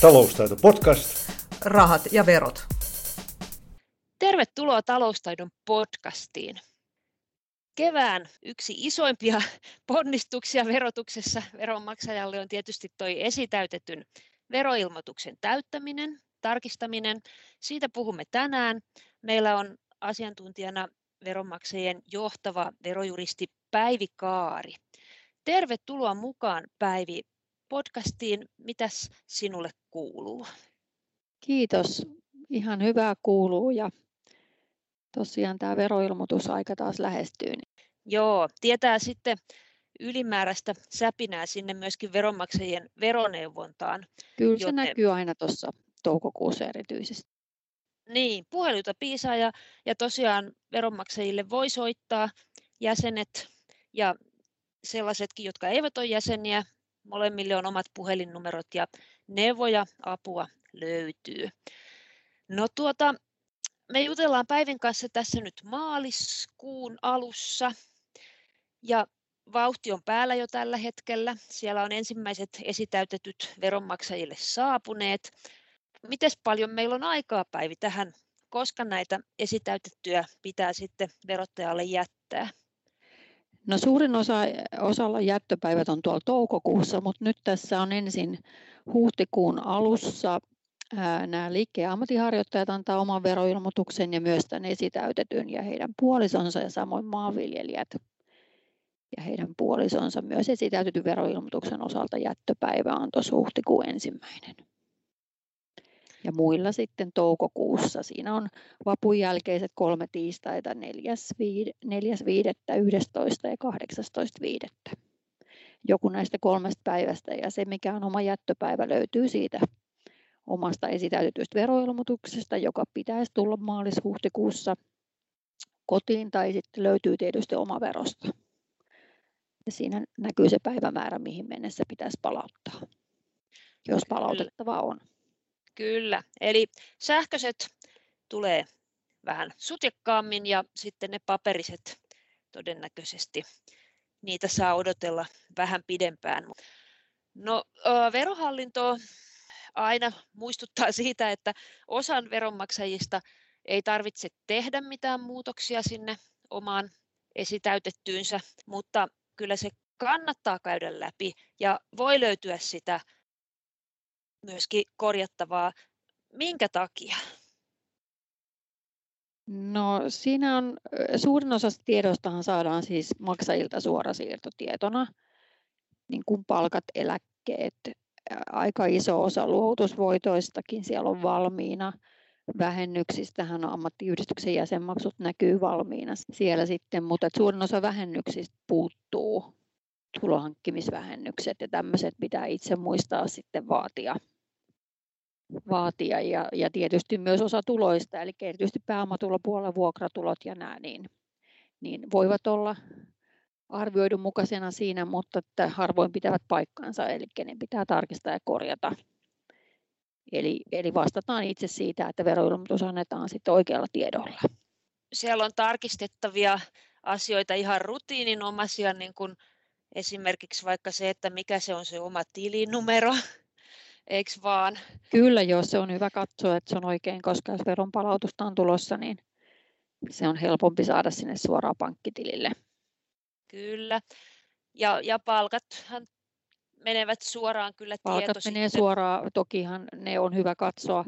Taloustaito podcast. Rahat ja verot. Tervetuloa Taloustaidon podcastiin. Kevään yksi isoimpia ponnistuksia verotuksessa veronmaksajalle on tietysti tuo esitäytetyn veroilmoituksen täyttäminen, tarkistaminen. Siitä puhumme tänään. Meillä on asiantuntijana veronmaksajien johtava verojuristi Päivi Kaari. Tervetuloa mukaan Päivi podcastiin. Mitäs sinulle kuuluu? Kiitos. Ihan hyvää kuuluu ja tosiaan tämä veroilmoitusaika taas lähestyy. Joo, tietää sitten ylimääräistä säpinää sinne myöskin veronmaksajien veroneuvontaan. Kyllä se joten... näkyy aina tuossa toukokuussa erityisesti. Niin, puheluita piisaa ja, ja tosiaan veronmaksajille voi soittaa jäsenet ja sellaisetkin, jotka eivät ole jäseniä. Molemmille on omat puhelinnumerot ja neuvoja, apua löytyy. No tuota, me jutellaan Päivin kanssa tässä nyt maaliskuun alussa ja vauhti on päällä jo tällä hetkellä. Siellä on ensimmäiset esitäytetyt veronmaksajille saapuneet. Miten paljon meillä on aikaa Päivi tähän, koska näitä esitäytettyjä pitää sitten verottajalle jättää? No suurin osa, osalla jättöpäivät on tuolla toukokuussa, mutta nyt tässä on ensin huhtikuun alussa nämä liikkeen ammattiharjoittajat antaa oman veroilmoituksen ja myös tämän esitäytetyn ja heidän puolisonsa ja samoin maanviljelijät ja heidän puolisonsa myös esitäytetyn veroilmoituksen osalta jättöpäivä on tuossa huhtikuun ensimmäinen. Ja muilla sitten toukokuussa. Siinä on vapun jälkeiset kolme tiistaita, 4.5., 11. ja 18.5. Joku näistä kolmesta päivästä ja se mikä on oma jättöpäivä löytyy siitä omasta esitäytetystä veroilmoituksesta, joka pitäisi tulla maalis-huhtikuussa kotiin tai sitten löytyy tietysti oma verosta. Ja siinä näkyy se päivämäärä, mihin mennessä pitäisi palauttaa, jos palautettava on. Kyllä, eli sähköiset tulee vähän sutjakkaammin ja sitten ne paperiset todennäköisesti niitä saa odotella vähän pidempään. No, verohallinto aina muistuttaa siitä, että osan veronmaksajista ei tarvitse tehdä mitään muutoksia sinne omaan esitäytettyynsä, mutta kyllä se kannattaa käydä läpi ja voi löytyä sitä myöskin korjattavaa. Minkä takia? No siinä on, suurin osa tiedostahan saadaan siis maksajilta suorasiirtotietona, niin kuin palkat, eläkkeet, aika iso osa luovutusvoitoistakin siellä on valmiina. Vähennyksistähän ammattiyhdistyksen jäsenmaksut näkyy valmiina siellä sitten, mutta suurin osa vähennyksistä puuttuu tulohankkimisvähennykset ja tämmöiset pitää itse muistaa sitten vaatia. Vaatia ja, ja tietysti myös osa tuloista, eli erityisesti pääomatulopuolella vuokratulot ja nämä, niin, niin voivat olla arvioidun mukaisena siinä, mutta että harvoin pitävät paikkansa, eli ne pitää tarkistaa ja korjata. Eli, eli vastataan itse siitä, että veroilmoitus annetaan sitten oikealla tiedolla. Siellä on tarkistettavia asioita ihan rutiininomaisia, niin kuin esimerkiksi vaikka se, että mikä se on se oma tilinumero, eikö vaan? Kyllä, jos se on hyvä katsoa, että se on oikein, koska jos veron palautusta on tulossa, niin se on helpompi saada sinne suoraan pankkitilille. Kyllä. Ja, ja palkathan menevät suoraan kyllä Palkat tieto menee sitten. suoraan, tokihan ne on hyvä katsoa.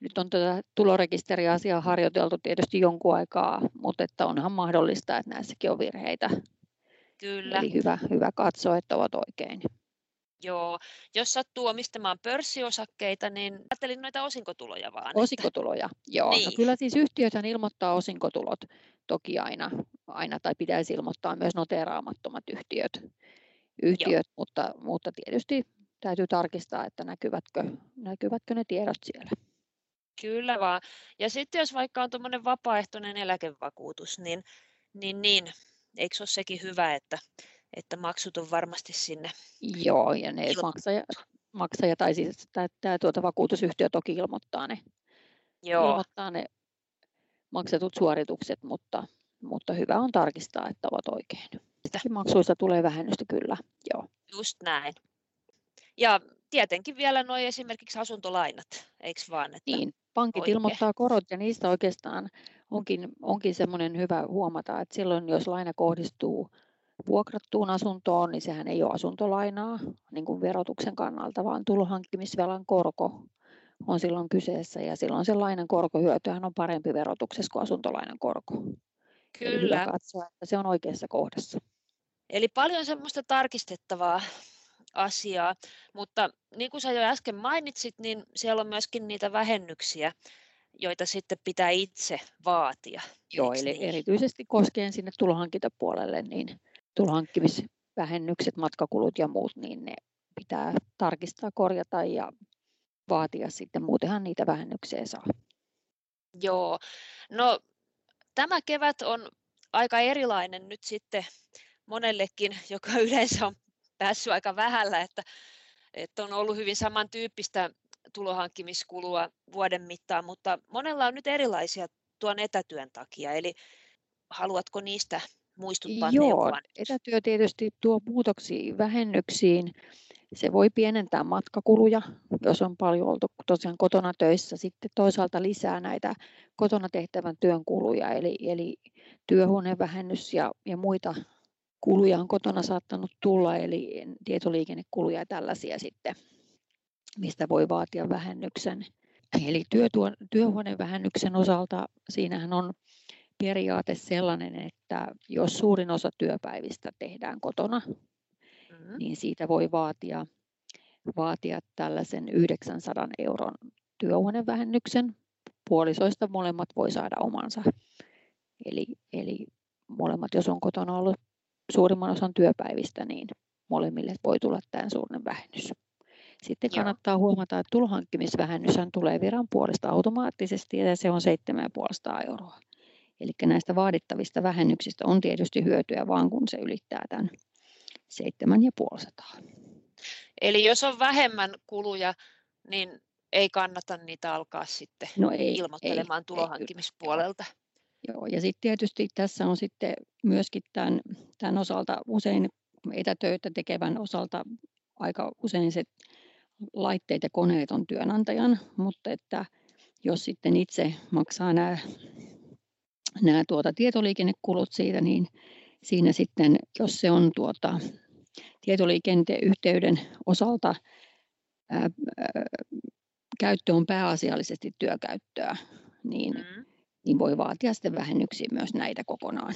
Nyt on tätä tulorekisteriasiaa harjoiteltu tietysti jonkun aikaa, mutta että onhan mahdollista, että näissäkin on virheitä. Kyllä. Eli hyvä, hyvä katsoa, että ovat oikein. Joo, jos sattuu omistamaan pörssiosakkeita, niin ajattelin noita osinkotuloja vaan. Osinkotuloja, joo. Niin. No kyllä siis yhtiöthän ilmoittaa osinkotulot toki aina, aina tai pitäisi ilmoittaa myös noteraamattomat yhtiöt, yhtiöt mutta, mutta tietysti täytyy tarkistaa, että näkyvätkö, näkyvätkö ne tiedot siellä. Kyllä vaan. Ja sitten jos vaikka on tuommoinen vapaaehtoinen eläkevakuutus, niin, niin, niin eikö se ole sekin hyvä, että, että maksut on varmasti sinne. Joo, ja ne Ilmo- maksaja, maksaja tai siis tämä, tuota vakuutusyhtiö toki ilmoittaa ne, Joo, ilmoittaa ne maksetut suoritukset, mutta, mutta hyvä on tarkistaa, että ovat oikein. Maksuista tulee vähennystä kyllä, joo. just näin. Ja tietenkin vielä noin esimerkiksi asuntolainat, eikö vaan? Että niin, pankit oikein. ilmoittaa korot ja niistä oikeastaan onkin, onkin semmoinen hyvä huomata, että silloin jos laina kohdistuu vuokrattuun asuntoon, niin sehän ei ole asuntolainaa niin kuin verotuksen kannalta, vaan tulohankkimisvelan korko on silloin kyseessä ja silloin se lainan korkohyötyhän on parempi verotuksessa kuin asuntolainan korko. Kyllä. Eli hyvä katsoa, että se on oikeassa kohdassa. Eli paljon semmoista tarkistettavaa asiaa, mutta niin kuin sä jo äsken mainitsit, niin siellä on myöskin niitä vähennyksiä, joita sitten pitää itse vaatia. Joo, eli niin? erityisesti koskien sinne tulohankintapuolelle, niin tulohankkimisvähennykset, matkakulut ja muut, niin ne pitää tarkistaa, korjata ja vaatia sitten, muutenhan niitä vähennyksiä saa. Joo, no tämä kevät on aika erilainen nyt sitten monellekin, joka yleensä on päässyt aika vähällä, että, että on ollut hyvin samantyyppistä tulohankkimiskulua vuoden mittaan, mutta monella on nyt erilaisia tuon etätyön takia, eli haluatko niistä muistuttaa Joo, etätyö tietysti tuo muutoksia vähennyksiin. Se voi pienentää matkakuluja, jos on paljon oltu tosiaan kotona töissä. Sitten toisaalta lisää näitä kotona tehtävän työn kuluja, eli, eli työhuonevähennys ja, ja muita kuluja on kotona saattanut tulla, eli tietoliikennekuluja ja tällaisia sitten, mistä voi vaatia vähennyksen. Eli työtuon, työhuonevähennyksen osalta siinähän on periaate sellainen, että jos suurin osa työpäivistä tehdään kotona, mm-hmm. niin siitä voi vaatia, vaatia tällaisen 900 euron työhuonevähennyksen. Puolisoista molemmat voi saada omansa. Eli, eli molemmat, jos on kotona ollut suurimman osan työpäivistä, niin molemmille voi tulla tämän suuren vähennys. Sitten kannattaa Joo. huomata, että tulohankkimisvähennys tulee viran puolesta automaattisesti ja se on 7,5 euroa. Eli näistä vaadittavista vähennyksistä on tietysti hyötyä vaan kun se ylittää tämän 7,5. Eli jos on vähemmän kuluja, niin ei kannata niitä alkaa sitten no ei, ilmoittelemaan ei, tulohankkimispuolelta. Ei, Joo, ja sitten tietysti tässä on sitten myöskin tämän, tämän osalta usein etätöitä tekevän osalta aika usein se laitteet ja koneet on työnantajan, mutta että jos sitten itse maksaa nämä, nämä tuota tietoliikennekulut siitä, niin siinä sitten, jos se on tuota, tietoliikenneyhteyden osalta ää, ää, käyttö on pääasiallisesti työkäyttöä, niin mm niin voi vaatia sitten vähennyksiä myös näitä kokonaan.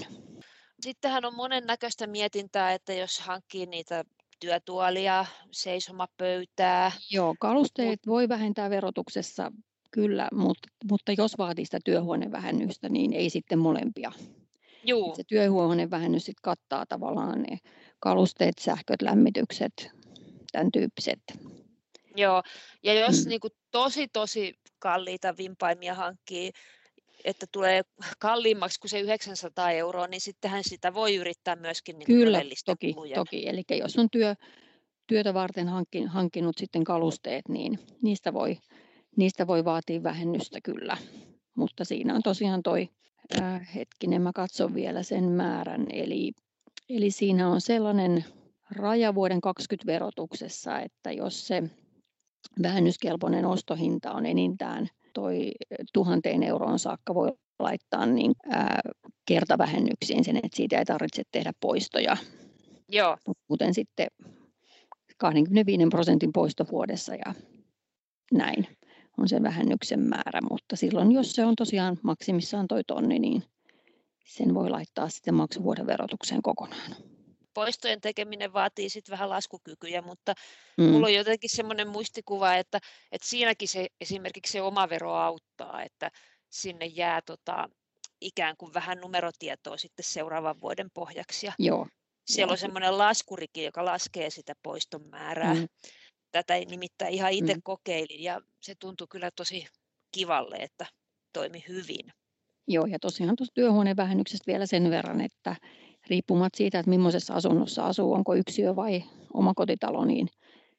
Sittenhän on monen näköistä mietintää, että jos hankkii niitä työtuolia, seisomapöytää. Joo, kalusteet voi vähentää verotuksessa kyllä, mutta, mutta jos vaatii sitä työhuonevähennystä, niin ei sitten molempia. Juu. Se työhuonevähennys sitten kattaa tavallaan ne kalusteet, sähköt, lämmitykset, tämän tyyppiset. Joo, ja jos mm. niin kuin tosi tosi kalliita vimpaimia hankkii, että tulee kalliimmaksi kuin se 900 euroa, niin sittenhän sitä voi yrittää myöskin niin Kyllä, toki, kuluja. toki. Eli jos on työ, työtä varten hankkin, hankkinut sitten kalusteet, niin niistä voi, niistä voi vaatia vähennystä kyllä. Mutta siinä on tosiaan toi, äh, hetkinen, mä katson vielä sen määrän, eli, eli siinä on sellainen raja vuoden 20 verotuksessa, että jos se vähennyskelpoinen ostohinta on enintään toi tuhanteen euroon saakka voi laittaa niin, ää, kertavähennyksiin sen, että siitä ei tarvitse tehdä poistoja. Joo. Kuten sitten 25 prosentin poisto vuodessa ja näin on se vähennyksen määrä, mutta silloin jos se on tosiaan maksimissaan toi tonni, niin sen voi laittaa sitten maksuvuoden verotukseen kokonaan poistojen tekeminen vaatii sitten vähän laskukykyjä, mutta mm. mulla on jotenkin semmoinen muistikuva, että, että siinäkin se, esimerkiksi se oma vero auttaa, että sinne jää tota, ikään kuin vähän numerotietoa sitten seuraavan vuoden pohjaksi. Ja Joo. Siellä Joo. on semmoinen laskurikin, joka laskee sitä poiston määrää. Mm. Tätä nimittäin ihan itse mm. kokeilin ja se tuntui kyllä tosi kivalle, että toimi hyvin. Joo, ja tosiaan tuosta työhuonevähennyksestä vielä sen verran, että riippumatta siitä, että millaisessa asunnossa asuu, onko yksiö vai omakotitalo, niin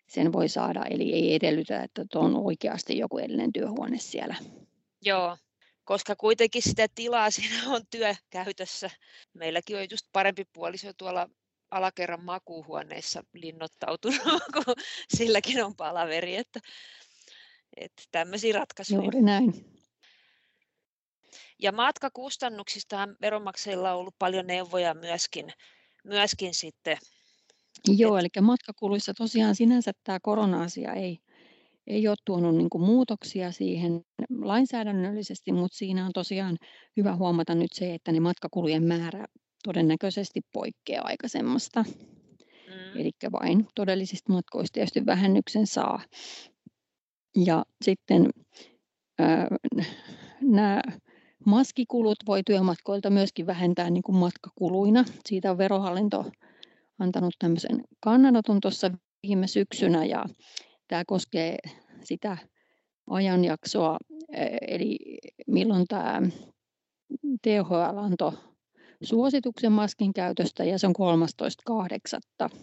sen voi saada. Eli ei edellytä, että on oikeasti joku edellinen työhuone siellä. Joo, koska kuitenkin sitä tilaa siinä on työkäytössä. Meilläkin on just parempi puoliso tuolla alakerran makuuhuoneissa linnoittautunut, kun silläkin on palaveri. Että, että tämmöisiä ratkaisuja. Juuri näin. Ja matkakustannuksista veronmaksajilla on ollut paljon neuvoja myöskin, myöskin sitten. Joo, eli matkakuluissa tosiaan sinänsä tämä korona-asia ei, ei ole tuonut niin kuin muutoksia siihen lainsäädännöllisesti, mutta siinä on tosiaan hyvä huomata nyt se, että ne matkakulujen määrä todennäköisesti poikkeaa aikaisemmasta. Mm. Eli vain todellisista matkoista tietysti vähennyksen saa. Ja sitten äh, nämä maskikulut voi työmatkoilta myöskin vähentää niin kuin matkakuluina. Siitä on verohallinto antanut tämmöisen kannanoton tuossa viime syksynä ja tämä koskee sitä ajanjaksoa, eli milloin tämä THL antoi suosituksen maskin käytöstä ja se on 13.8.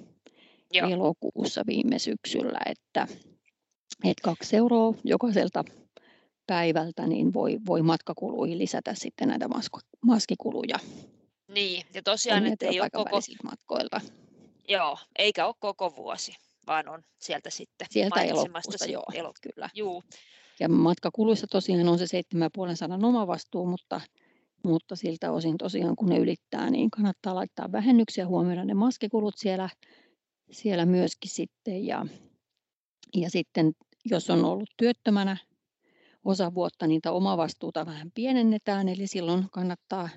elokuussa viime syksyllä, että, että kaksi euroa jokaiselta päivältä niin voi, voi matkakuluihin lisätä sitten näitä maskikuluja. Niin, ja tosiaan, että ei ole koko... matkoilta. Joo, eikä ole koko vuosi, vaan on sieltä sitten Sieltä elokuusta, joo, elok... kyllä. Juu. Ja matkakuluissa tosiaan on se 7,5 oma vastuu, mutta, mutta siltä osin tosiaan kun ne ylittää, niin kannattaa laittaa vähennyksiä, huomioida ne maskikulut siellä, siellä myöskin sitten. Ja, ja sitten jos on ollut työttömänä osa vuotta, niitä omavastuuta vähän pienennetään, eli silloin kannattaa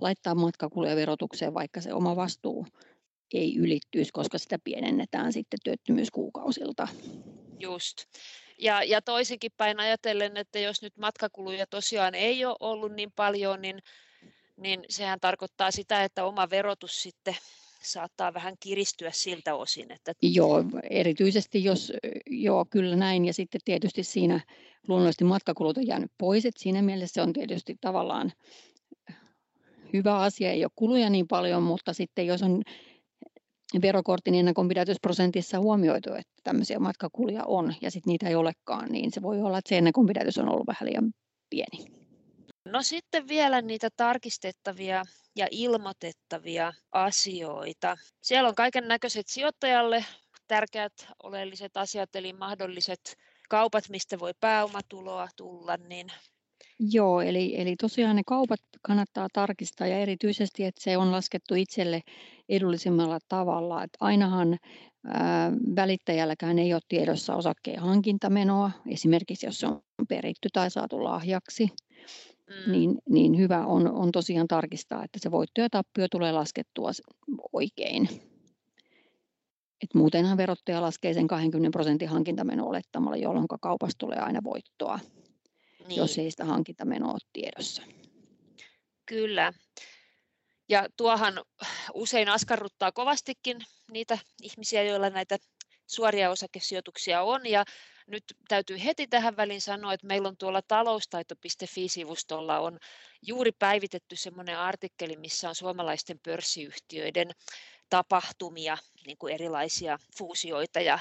laittaa matkakuluja verotukseen, vaikka se oma vastuu ei ylittyisi, koska sitä pienennetään sitten työttömyyskuukausilta. Just. Ja, ja toisinkin päin ajatellen, että jos nyt matkakuluja tosiaan ei ole ollut niin paljon, niin, niin sehän tarkoittaa sitä, että oma verotus sitten saattaa vähän kiristyä siltä osin. Että... Joo, erityisesti jos, joo kyllä näin, ja sitten tietysti siinä luonnollisesti matkakulut on jäänyt pois, että siinä mielessä se on tietysti tavallaan hyvä asia, ei ole kuluja niin paljon, mutta sitten jos on verokortin ennakonpidätysprosentissa huomioitu, että tämmöisiä matkakuluja on ja sitten niitä ei olekaan, niin se voi olla, että se ennakonpidätys on ollut vähän liian pieni. No sitten vielä niitä tarkistettavia ja ilmoitettavia asioita. Siellä on kaiken näköiset sijoittajalle tärkeät oleelliset asiat, eli mahdolliset kaupat, mistä voi pääomatuloa tulla, niin Joo, eli, eli tosiaan ne kaupat kannattaa tarkistaa ja erityisesti, että se on laskettu itselle edullisimmalla tavalla. Että ainahan ää, välittäjälläkään ei ole tiedossa osakkeen hankintamenoa, esimerkiksi jos se on peritty tai saatu lahjaksi, mm. niin, niin hyvä on, on tosiaan tarkistaa, että se voitto ja tappio tulee laskettua oikein. Et muutenhan verottaja laskee sen 20 prosentin hankintameno olettamalla, jolloin kaupasta tulee aina voittoa niin. jos ei sitä hankintamenoa ole tiedossa. Kyllä. Ja tuohan usein askarruttaa kovastikin niitä ihmisiä, joilla näitä suoria osakesijoituksia on. Ja nyt täytyy heti tähän väliin sanoa, että meillä on tuolla taloustaito.fi-sivustolla on juuri päivitetty semmoinen artikkeli, missä on suomalaisten pörssiyhtiöiden tapahtumia, niin kuin erilaisia fuusioita ja,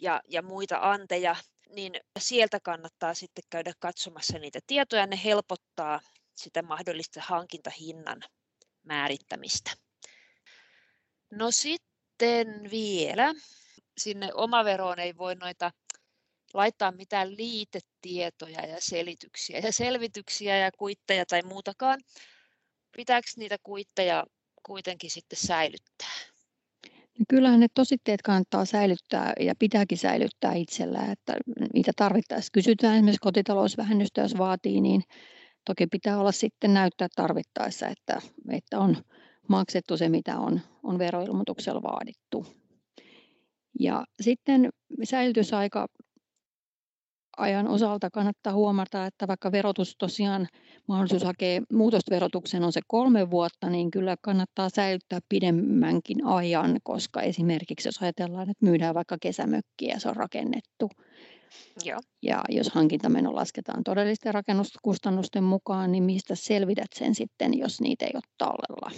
ja, ja muita anteja niin sieltä kannattaa sitten käydä katsomassa niitä tietoja. Ne helpottaa sitä mahdollista hankintahinnan määrittämistä. No sitten vielä sinne omaveroon ei voi noita laittaa mitään liitetietoja ja selityksiä ja selvityksiä ja kuitteja tai muutakaan. Pitääkö niitä kuitteja kuitenkin sitten säilyttää? Kyllähän ne tositteet kannattaa säilyttää ja pitääkin säilyttää itsellä, että niitä tarvittaessa kysytään esimerkiksi kotitalousvähennystä, jos vaatii, niin toki pitää olla sitten näyttää tarvittaessa, että, että on maksettu se, mitä on, on veroilmoituksella vaadittu. Ja sitten säilytysaika ajan osalta kannattaa huomata, että vaikka verotus tosiaan mahdollisuus hakea muutosta verotukseen on se kolme vuotta, niin kyllä kannattaa säilyttää pidemmänkin ajan, koska esimerkiksi jos ajatellaan, että myydään vaikka kesämökkiä ja se on rakennettu, Joo. ja jos hankintameno lasketaan todellisten rakennuskustannusten mukaan, niin mistä selvität sen sitten, jos niitä ei ole tallella?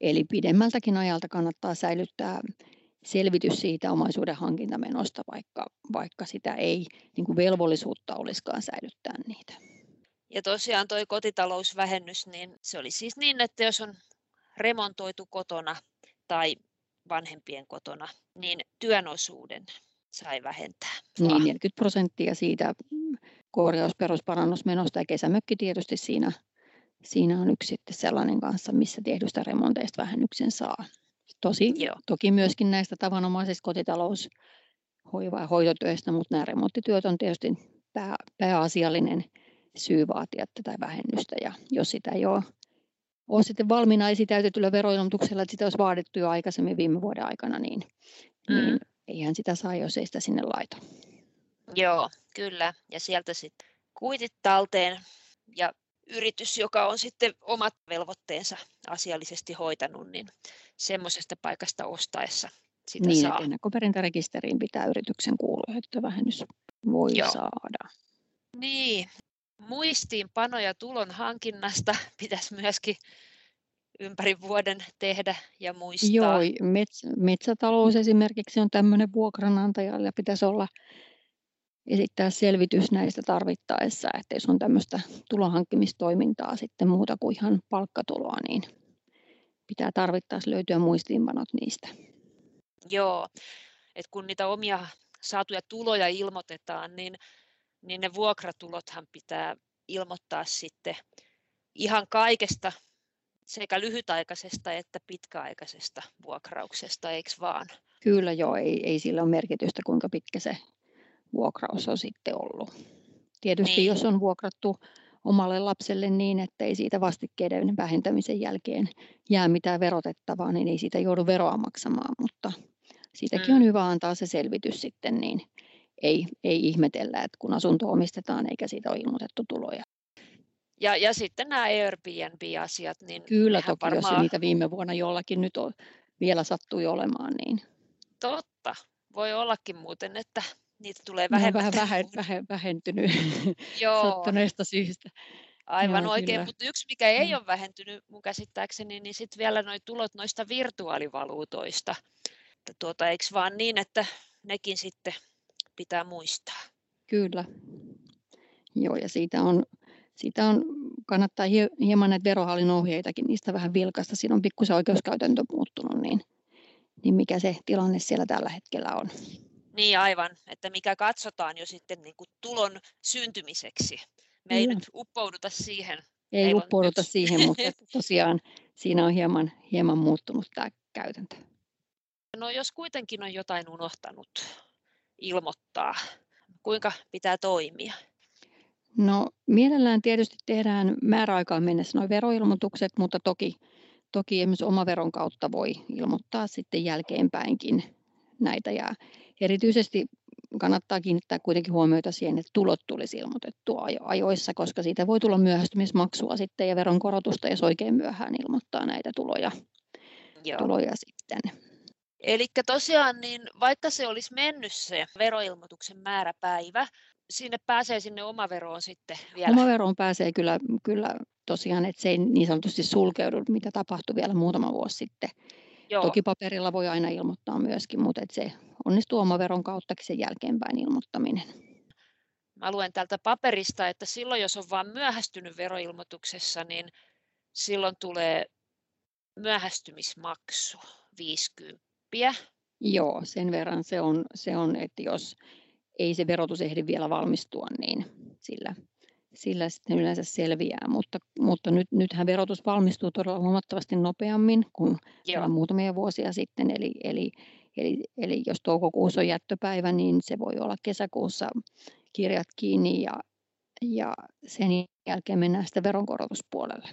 Eli pidemmältäkin ajalta kannattaa säilyttää selvitys siitä omaisuuden hankintamenosta, vaikka, vaikka sitä ei niin kuin velvollisuutta olisikaan säilyttää niitä. Ja tosiaan tuo kotitalousvähennys, niin se oli siis niin, että jos on remontoitu kotona tai vanhempien kotona, niin työn osuuden sai vähentää. Niin, 40 prosenttia siitä korjausperusparannusmenosta ja kesämökki tietysti siinä, siinä on yksi sitten sellainen kanssa, missä tehdystä remonteista vähennyksen saa. Tosi, Joo. toki myöskin näistä tavanomaisista kotitalous ja hoitotyöstä, mutta nämä remonttityöt on tietysti pää, pääasiallinen syy vaatia tätä vähennystä. Ja jos sitä ei ole, ole sitten valmiina esitäytetyllä veroilmoituksella, että sitä olisi vaadittu jo aikaisemmin viime vuoden aikana, niin, mm. niin eihän sitä saa, jos ei sitä sinne laita. Joo, kyllä. Ja sieltä sitten kuitit talteen ja yritys, joka on sitten omat velvoitteensa asiallisesti hoitanut, niin semmoisesta paikasta ostaessa sitä niin, saa. Niin, ennakkoperintärekisteriin pitää yrityksen kuulua, että vähennys voi Joo. saada. Niin, muistiinpanoja tulon hankinnasta pitäisi myöskin ympäri vuoden tehdä ja muistaa. Joo, metsä, metsätalous esimerkiksi on tämmöinen vuokranantajalle ja pitäisi olla esittää selvitys näistä tarvittaessa, että jos on tämmöistä tulonhankkimistoimintaa sitten muuta kuin ihan palkkatuloa, niin pitää tarvittaessa löytyä muistiinpanot niistä. Joo, että kun niitä omia saatuja tuloja ilmoitetaan, niin, niin ne vuokratulothan pitää ilmoittaa sitten ihan kaikesta sekä lyhytaikaisesta että pitkäaikaisesta vuokrauksesta, eikö vaan? Kyllä joo, ei, ei sillä ole merkitystä, kuinka pitkä se vuokraus on sitten ollut. Tietysti niin. jos on vuokrattu omalle lapselle niin, että ei siitä vastikkeiden vähentämisen jälkeen jää mitään verotettavaa, niin ei siitä joudu veroa maksamaan, mutta siitäkin mm. on hyvä antaa se selvitys sitten, niin ei, ei ihmetellä, että kun asunto omistetaan eikä siitä ole ilmoitettu tuloja. Ja, ja sitten nämä Airbnb-asiat. Niin Kyllä toki, varmaan... jos niitä viime vuonna jollakin nyt on, vielä sattui olemaan. Niin... Totta. Voi ollakin muuten, että niitä tulee vähemmän. vähän vähe, vähe, vähentynyt Joo. sattuneesta syystä. Aivan Joo, oikein, kyllä. mutta yksi mikä ei mm. ole vähentynyt mun käsittääkseni, niin sitten vielä nuo tulot noista virtuaalivaluutoista. Että tuota, eikö vaan niin, että nekin sitten pitää muistaa? Kyllä. Joo, ja siitä on, siitä on kannattaa hieman näitä verohallinnon ohjeitakin niistä vähän vilkaista. Siinä on pikkusen oikeuskäytäntö muuttunut, niin, niin mikä se tilanne siellä tällä hetkellä on. Niin aivan, että mikä katsotaan jo sitten niin kuin tulon syntymiseksi. Me ei mm. nyt uppouduta siihen. Ei Meillä uppouduta nyt... siihen, mutta tosiaan siinä on hieman, hieman muuttunut tämä käytäntö. No jos kuitenkin on jotain unohtanut ilmoittaa, kuinka pitää toimia? No mielellään tietysti tehdään määräaikaan mennessä nuo veroilmoitukset, mutta toki, toki esimerkiksi omaveron kautta voi ilmoittaa sitten jälkeenpäinkin näitä. Ja Erityisesti kannattaa kiinnittää kuitenkin huomiota siihen, että tulot tulisi ilmoitettua ajoissa, koska siitä voi tulla myöhästymismaksua sitten ja veronkorotusta, jos oikein myöhään ilmoittaa näitä tuloja, Joo. tuloja sitten. Eli tosiaan, niin vaikka se olisi mennyt se veroilmoituksen määräpäivä, sinne pääsee sinne omaveroon sitten vielä. Omaveroon pääsee kyllä, kyllä tosiaan, että se ei niin sanotusti sulkeudu, mitä tapahtui vielä muutama vuosi sitten. Joo. Toki paperilla voi aina ilmoittaa myöskin, mutta että se onnistuu omaveron kauttakin sen jälkeenpäin ilmoittaminen. Mä luen täältä paperista, että silloin jos on vain myöhästynyt veroilmoituksessa, niin silloin tulee myöhästymismaksu 50. Joo, sen verran se on, se on, että jos ei se verotus ehdi vielä valmistua, niin sillä, sillä sitten yleensä selviää. Mutta, mutta nyt, nythän verotus valmistuu todella huomattavasti nopeammin kuin muutamia vuosia sitten. Eli, eli Eli, eli jos toukokuussa on jättöpäivä, niin se voi olla kesäkuussa kirjat kiinni ja, ja sen jälkeen mennään sitten veronkorotuspuolelle.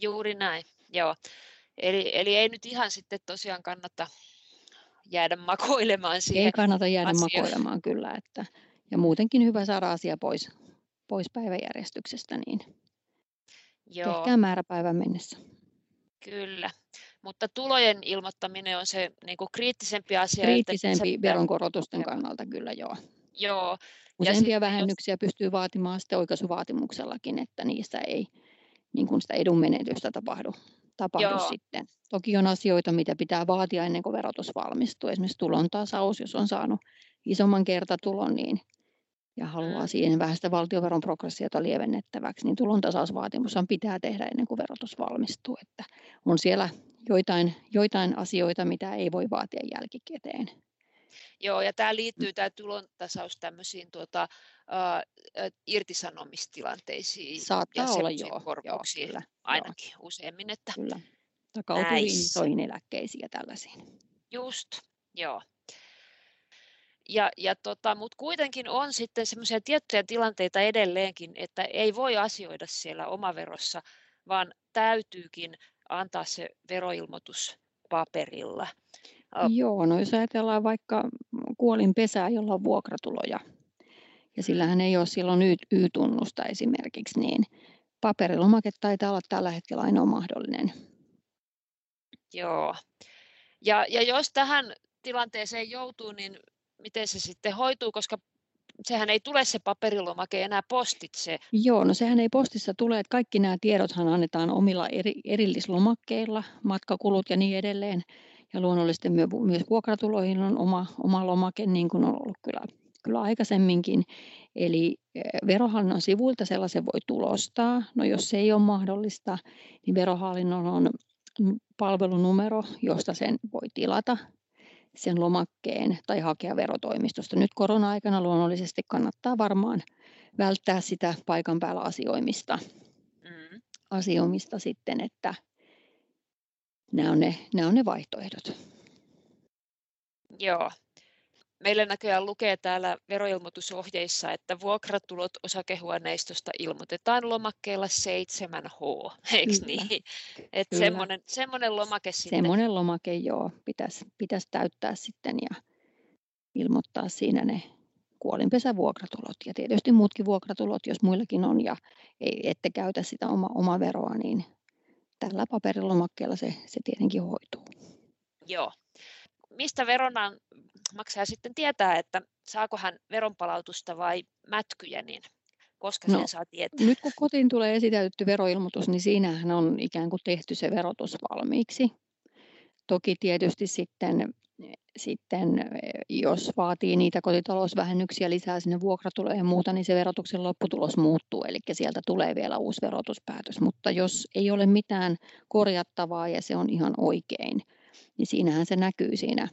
Juuri näin, joo. Eli, eli ei nyt ihan sitten tosiaan kannata jäädä makoilemaan siihen Ei kannata jäädä asiaan. makoilemaan kyllä. Että, ja muutenkin hyvä saada asia pois, pois päiväjärjestyksestä, niin Joo. tehkää määräpäivän mennessä. Kyllä. Mutta tulojen ilmoittaminen on se niin kuin kriittisempi asia. Kriittisempi että veronkorotusten joo. kannalta kyllä joo. Joo. Useampia vähennyksiä jos... pystyy vaatimaan sitten oikaisuvaatimuksellakin, että niistä ei niin kuin sitä edunmenetystä tapahdu, tapahdu sitten. Toki on asioita, mitä pitää vaatia ennen kuin verotus valmistuu. Esimerkiksi tulon tasaus, jos on saanut isomman kertatulon, niin ja haluaa mm. siihen vähän sitä valtioveron progressiota lievennettäväksi, niin tulontasausvaatimushan pitää tehdä ennen kuin verotus valmistuu. Että on siellä joitain, joitain asioita, mitä ei voi vaatia jälkikäteen. Joo, ja tämä liittyy tämä tulontasaus tämmöisiin tuota, uh, irtisanomistilanteisiin Saattaa ja olla joo, korvauksiin joo, kyllä, ainakin joo. useimmin. Että kyllä. Takautuviin isoihin eläkkeisiin ja tällaisiin. Just, joo. Ja, ja tota, Mutta kuitenkin on sitten semmoisia tiettyjä tilanteita edelleenkin, että ei voi asioida siellä omaverossa, vaan täytyykin antaa se veroilmoitus paperilla. Joo, no jos ajatellaan vaikka kuolin pesää, jolla on vuokratuloja, ja sillähän ei ole silloin Y-tunnusta esimerkiksi, niin paperilomake taitaa olla tällä hetkellä ainoa mahdollinen. Joo. Ja, ja jos tähän tilanteeseen joutuu, niin miten se sitten hoituu, koska sehän ei tule se paperilomake enää postitse. Joo, no sehän ei postissa tule, että kaikki nämä tiedothan annetaan omilla eri, erillislomakkeilla, matkakulut ja niin edelleen. Ja luonnollisesti myös vuokratuloihin on oma, oma lomake, niin kuin on ollut kyllä, kyllä aikaisemminkin. Eli e, verohallinnon sivuilta sellaisen voi tulostaa. No jos se ei ole mahdollista, niin verohallinnon on palvelunumero, josta sen voi tilata sen lomakkeen tai hakea verotoimistosta. Nyt korona-aikana luonnollisesti kannattaa varmaan välttää sitä paikan päällä asioimista, mm. asioimista sitten, että nämä on ne, nämä on ne vaihtoehdot. Joo, Meillä näköjään lukee täällä veroilmoitusohjeissa, että vuokratulot osakehuoneistosta ilmoitetaan lomakkeella 7H, eikö niin? Että semmoinen, semmoinen lomake sitten. Semmoinen lomake, joo, pitäisi, pitäisi täyttää sitten ja ilmoittaa siinä ne kuolinpesävuokratulot ja tietysti muutkin vuokratulot, jos muillakin on ja ei, ette käytä sitä oma, oma veroa, niin tällä paperilomakkeella se, se tietenkin hoituu. Joo. Mistä veronan maksaja sitten tietää, että saako hän veronpalautusta vai mätkyjä, niin koska no, sen saa tietää? Nyt kun kotiin tulee esitäytetty veroilmoitus, niin siinähän on ikään kuin tehty se verotus valmiiksi. Toki tietysti sitten, sitten jos vaatii niitä kotitalousvähennyksiä lisää sinne vuokratuloja ja muuta, niin se verotuksen lopputulos muuttuu, eli sieltä tulee vielä uusi verotuspäätös. Mutta jos ei ole mitään korjattavaa ja se on ihan oikein, niin siinähän se näkyy siinä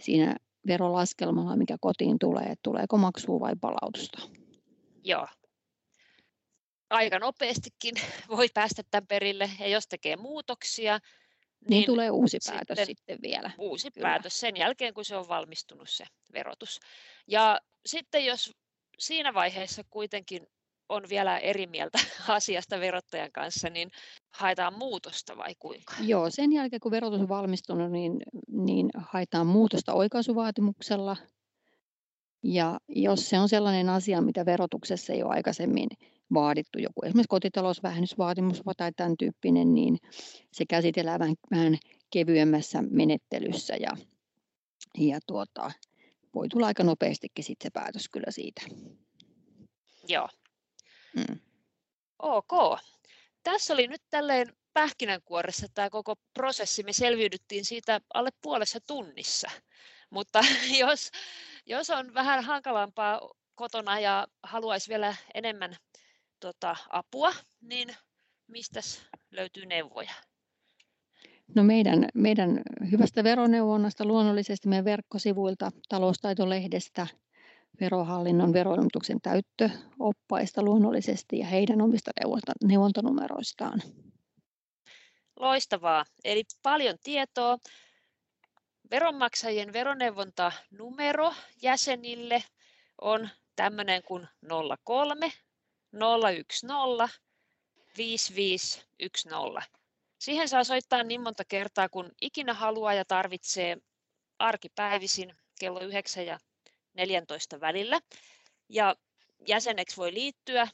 siinä verolaskelmalla, mikä kotiin tulee, että tuleeko maksua vai palautusta. Joo. Aika nopeastikin voi päästä tämän perille ja jos tekee muutoksia, niin, niin tulee uusi päätös sitten, sitten vielä. Uusi Kyllä. päätös sen jälkeen, kun se on valmistunut se verotus. Ja sitten jos siinä vaiheessa kuitenkin on vielä eri mieltä asiasta verottajan kanssa, niin haetaan muutosta vai kuinka? Joo, sen jälkeen kun verotus on valmistunut, niin, niin haetaan muutosta oikaisuvaatimuksella. Ja jos se on sellainen asia, mitä verotuksessa ei ole aikaisemmin vaadittu, joku esimerkiksi kotitalousvähennysvaatimus tai tämän tyyppinen, niin se käsitellään vähän, vähän kevyemmässä menettelyssä ja, ja tuota, voi tulla aika nopeastikin sitten se päätös kyllä siitä. Joo. Ok. Tässä oli nyt tälleen pähkinänkuoressa tämä koko prosessi. Me selviydyttiin siitä alle puolessa tunnissa. Mutta jos, jos on vähän hankalampaa kotona ja haluaisi vielä enemmän tota, apua, niin mistä löytyy neuvoja? No meidän, meidän hyvästä veroneuvonnasta luonnollisesti meidän verkkosivuilta, taloustaitolehdestä, verohallinnon veroilmoituksen täyttöoppaista luonnollisesti ja heidän omista neuvontanumeroistaan. Loistavaa. Eli paljon tietoa. Veronmaksajien veroneuvontanumero jäsenille on tämmöinen kuin 03 010 5510. Siihen saa soittaa niin monta kertaa kuin ikinä haluaa ja tarvitsee arkipäivisin kello 9 ja 14 välillä. Ja jäseneksi voi liittyä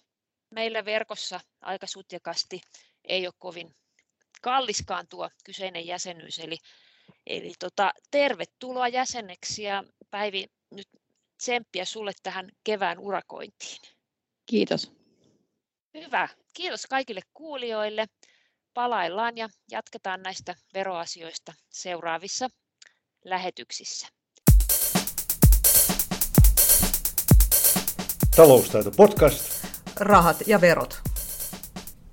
meillä verkossa aika sutjakasti. Ei ole kovin kalliskaan tuo kyseinen jäsenyys. Eli, eli tota, tervetuloa jäseneksi ja Päivi nyt tsemppiä sulle tähän kevään urakointiin. Kiitos. Hyvä. Kiitos kaikille kuulijoille. Palaillaan ja jatketaan näistä veroasioista seuraavissa lähetyksissä. Taloustaito podcast. Rahat ja verot.